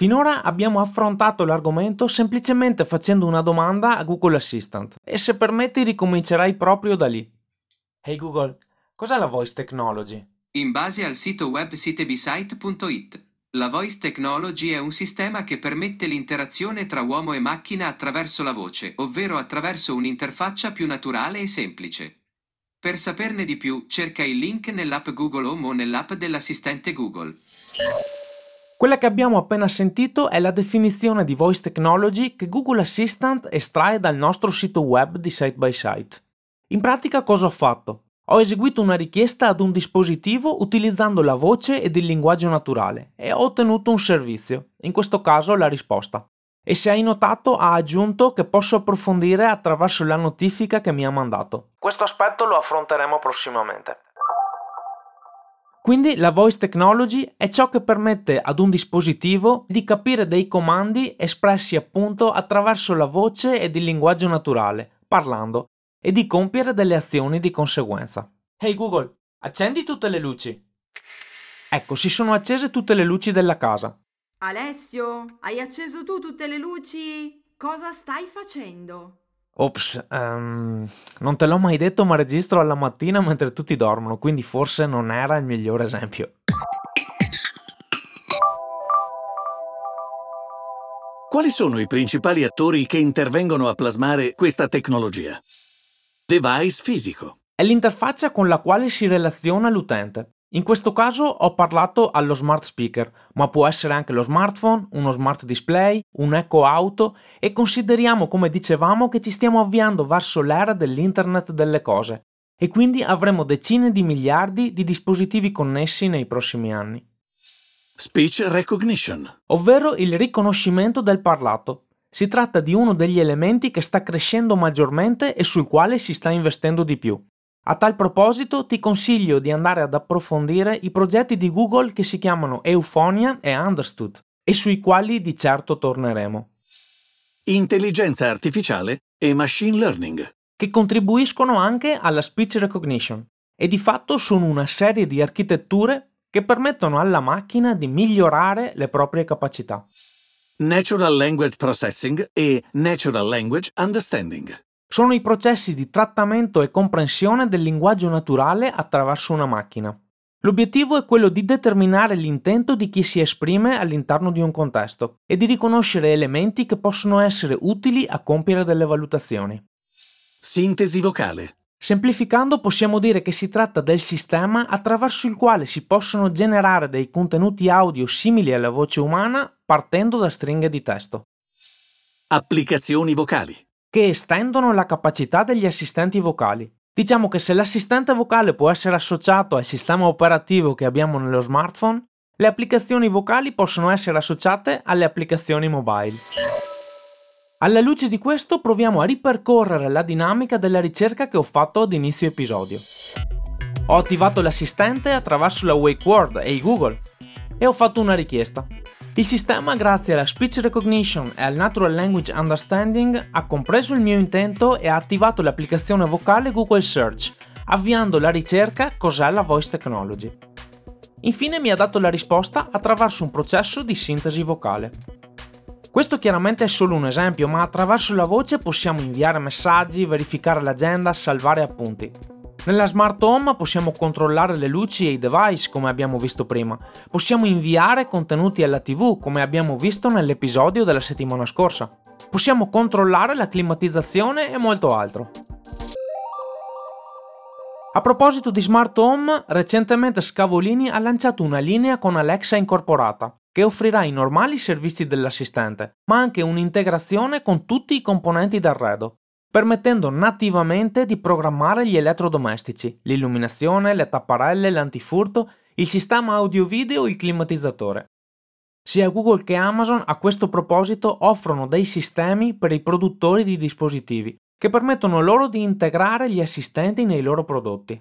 Finora abbiamo affrontato l'argomento semplicemente facendo una domanda a Google Assistant e se permetti ricomincerai proprio da lì. Hey Google, cos'è la voice technology? In base al sito web sitebisite.it, la Voice Technology è un sistema che permette l'interazione tra uomo e macchina attraverso la voce, ovvero attraverso un'interfaccia più naturale e semplice. Per saperne di più, cerca il link nell'app Google Home o nell'app dell'assistente Google. Quella che abbiamo appena sentito è la definizione di voice technology che Google Assistant estrae dal nostro sito web di Site by Site. In pratica cosa ho fatto? Ho eseguito una richiesta ad un dispositivo utilizzando la voce ed il linguaggio naturale e ho ottenuto un servizio, in questo caso la risposta. E se hai notato ha aggiunto che posso approfondire attraverso la notifica che mi ha mandato. Questo aspetto lo affronteremo prossimamente. Quindi la voice technology è ciò che permette ad un dispositivo di capire dei comandi espressi appunto attraverso la voce ed il linguaggio naturale, parlando, e di compiere delle azioni di conseguenza. Hey Google, accendi tutte le luci. Ecco, si sono accese tutte le luci della casa. Alessio, hai acceso tu tutte le luci? Cosa stai facendo? Ops, ehm, non te l'ho mai detto, ma registro alla mattina mentre tutti dormono, quindi forse non era il migliore esempio. Quali sono i principali attori che intervengono a plasmare questa tecnologia? Device fisico. È l'interfaccia con la quale si relaziona l'utente. In questo caso ho parlato allo smart speaker, ma può essere anche lo smartphone, uno smart display, un eco auto e consideriamo, come dicevamo, che ci stiamo avviando verso l'era dell'Internet delle cose e quindi avremo decine di miliardi di dispositivi connessi nei prossimi anni. Speech recognition. ovvero il riconoscimento del parlato. Si tratta di uno degli elementi che sta crescendo maggiormente e sul quale si sta investendo di più. A tal proposito ti consiglio di andare ad approfondire i progetti di Google che si chiamano Euphonia e Understood e sui quali di certo torneremo, Intelligenza artificiale e machine learning. che contribuiscono anche alla speech recognition e di fatto sono una serie di architetture che permettono alla macchina di migliorare le proprie capacità. Natural language processing e natural language understanding. Sono i processi di trattamento e comprensione del linguaggio naturale attraverso una macchina. L'obiettivo è quello di determinare l'intento di chi si esprime all'interno di un contesto e di riconoscere elementi che possono essere utili a compiere delle valutazioni. Sintesi vocale. Semplificando possiamo dire che si tratta del sistema attraverso il quale si possono generare dei contenuti audio simili alla voce umana partendo da stringhe di testo. Applicazioni vocali. Che estendono la capacità degli assistenti vocali. Diciamo che se l'assistente vocale può essere associato al sistema operativo che abbiamo nello smartphone, le applicazioni vocali possono essere associate alle applicazioni mobile. Alla luce di questo proviamo a ripercorrere la dinamica della ricerca che ho fatto ad inizio episodio. Ho attivato l'assistente attraverso la Wake Word e Google e ho fatto una richiesta. Il sistema, grazie alla speech recognition e al natural language understanding, ha compreso il mio intento e ha attivato l'applicazione vocale Google Search, avviando la ricerca Cos'è la voice technology. Infine mi ha dato la risposta attraverso un processo di sintesi vocale. Questo chiaramente è solo un esempio, ma attraverso la voce possiamo inviare messaggi, verificare l'agenda, salvare appunti. Nella smart home possiamo controllare le luci e i device come abbiamo visto prima. Possiamo inviare contenuti alla TV come abbiamo visto nell'episodio della settimana scorsa. Possiamo controllare la climatizzazione e molto altro. A proposito di smart home, recentemente Scavolini ha lanciato una linea con Alexa incorporata, che offrirà i normali servizi dell'assistente, ma anche un'integrazione con tutti i componenti d'arredo, permettendo nativamente di programmare gli elettrodomestici, l'illuminazione, le tapparelle, l'antifurto, il sistema audio-video il climatizzatore. Sia Google che Amazon a questo proposito offrono dei sistemi per i produttori di dispositivi che permettono loro di integrare gli assistenti nei loro prodotti.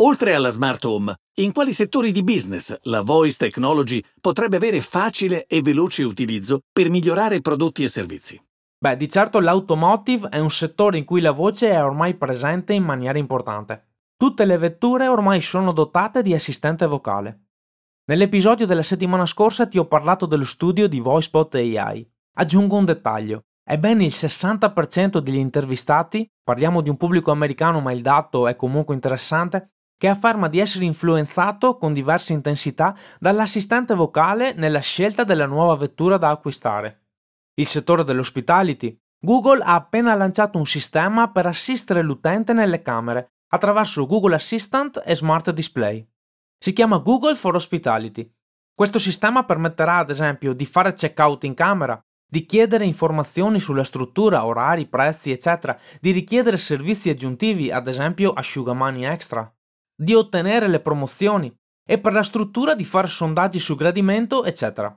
Oltre alla smart home, in quali settori di business la voice technology potrebbe avere facile e veloce utilizzo per migliorare prodotti e servizi? Beh, di certo l'automotive è un settore in cui la voce è ormai presente in maniera importante. Tutte le vetture ormai sono dotate di assistente vocale. Nell'episodio della settimana scorsa ti ho parlato dello studio di VoiceBot AI. Aggiungo un dettaglio. È ben il 60% degli intervistati, parliamo di un pubblico americano ma il dato è comunque interessante, che afferma di essere influenzato con diverse intensità dall'assistente vocale nella scelta della nuova vettura da acquistare. Il settore dell'hospitality. Google ha appena lanciato un sistema per assistere l'utente nelle camere attraverso Google Assistant e Smart Display. Si chiama Google for Hospitality. Questo sistema permetterà ad esempio di fare checkout in camera, di chiedere informazioni sulla struttura, orari, prezzi, eccetera, di richiedere servizi aggiuntivi, ad esempio asciugamani extra di ottenere le promozioni e per la struttura di fare sondaggi su gradimento, eccetera.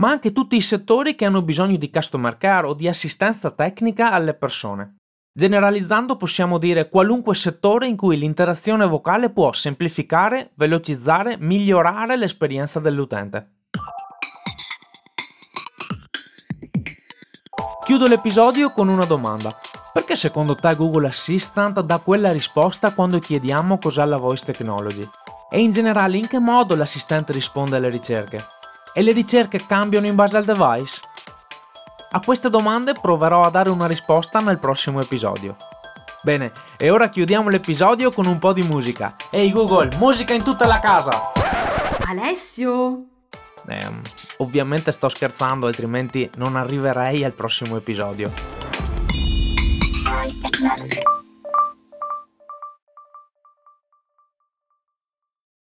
Ma anche tutti i settori che hanno bisogno di customer care o di assistenza tecnica alle persone. Generalizzando possiamo dire qualunque settore in cui l'interazione vocale può semplificare, velocizzare, migliorare l'esperienza dell'utente. Chiudo l'episodio con una domanda. Perché secondo te Google Assistant dà quella risposta quando chiediamo cos'è la voice technology? E in generale in che modo l'assistente risponde alle ricerche? E le ricerche cambiano in base al device? A queste domande proverò a dare una risposta nel prossimo episodio. Bene, e ora chiudiamo l'episodio con un po' di musica. Ehi Google, musica in tutta la casa! Alessio? Eh, ovviamente sto scherzando, altrimenti non arriverei al prossimo episodio.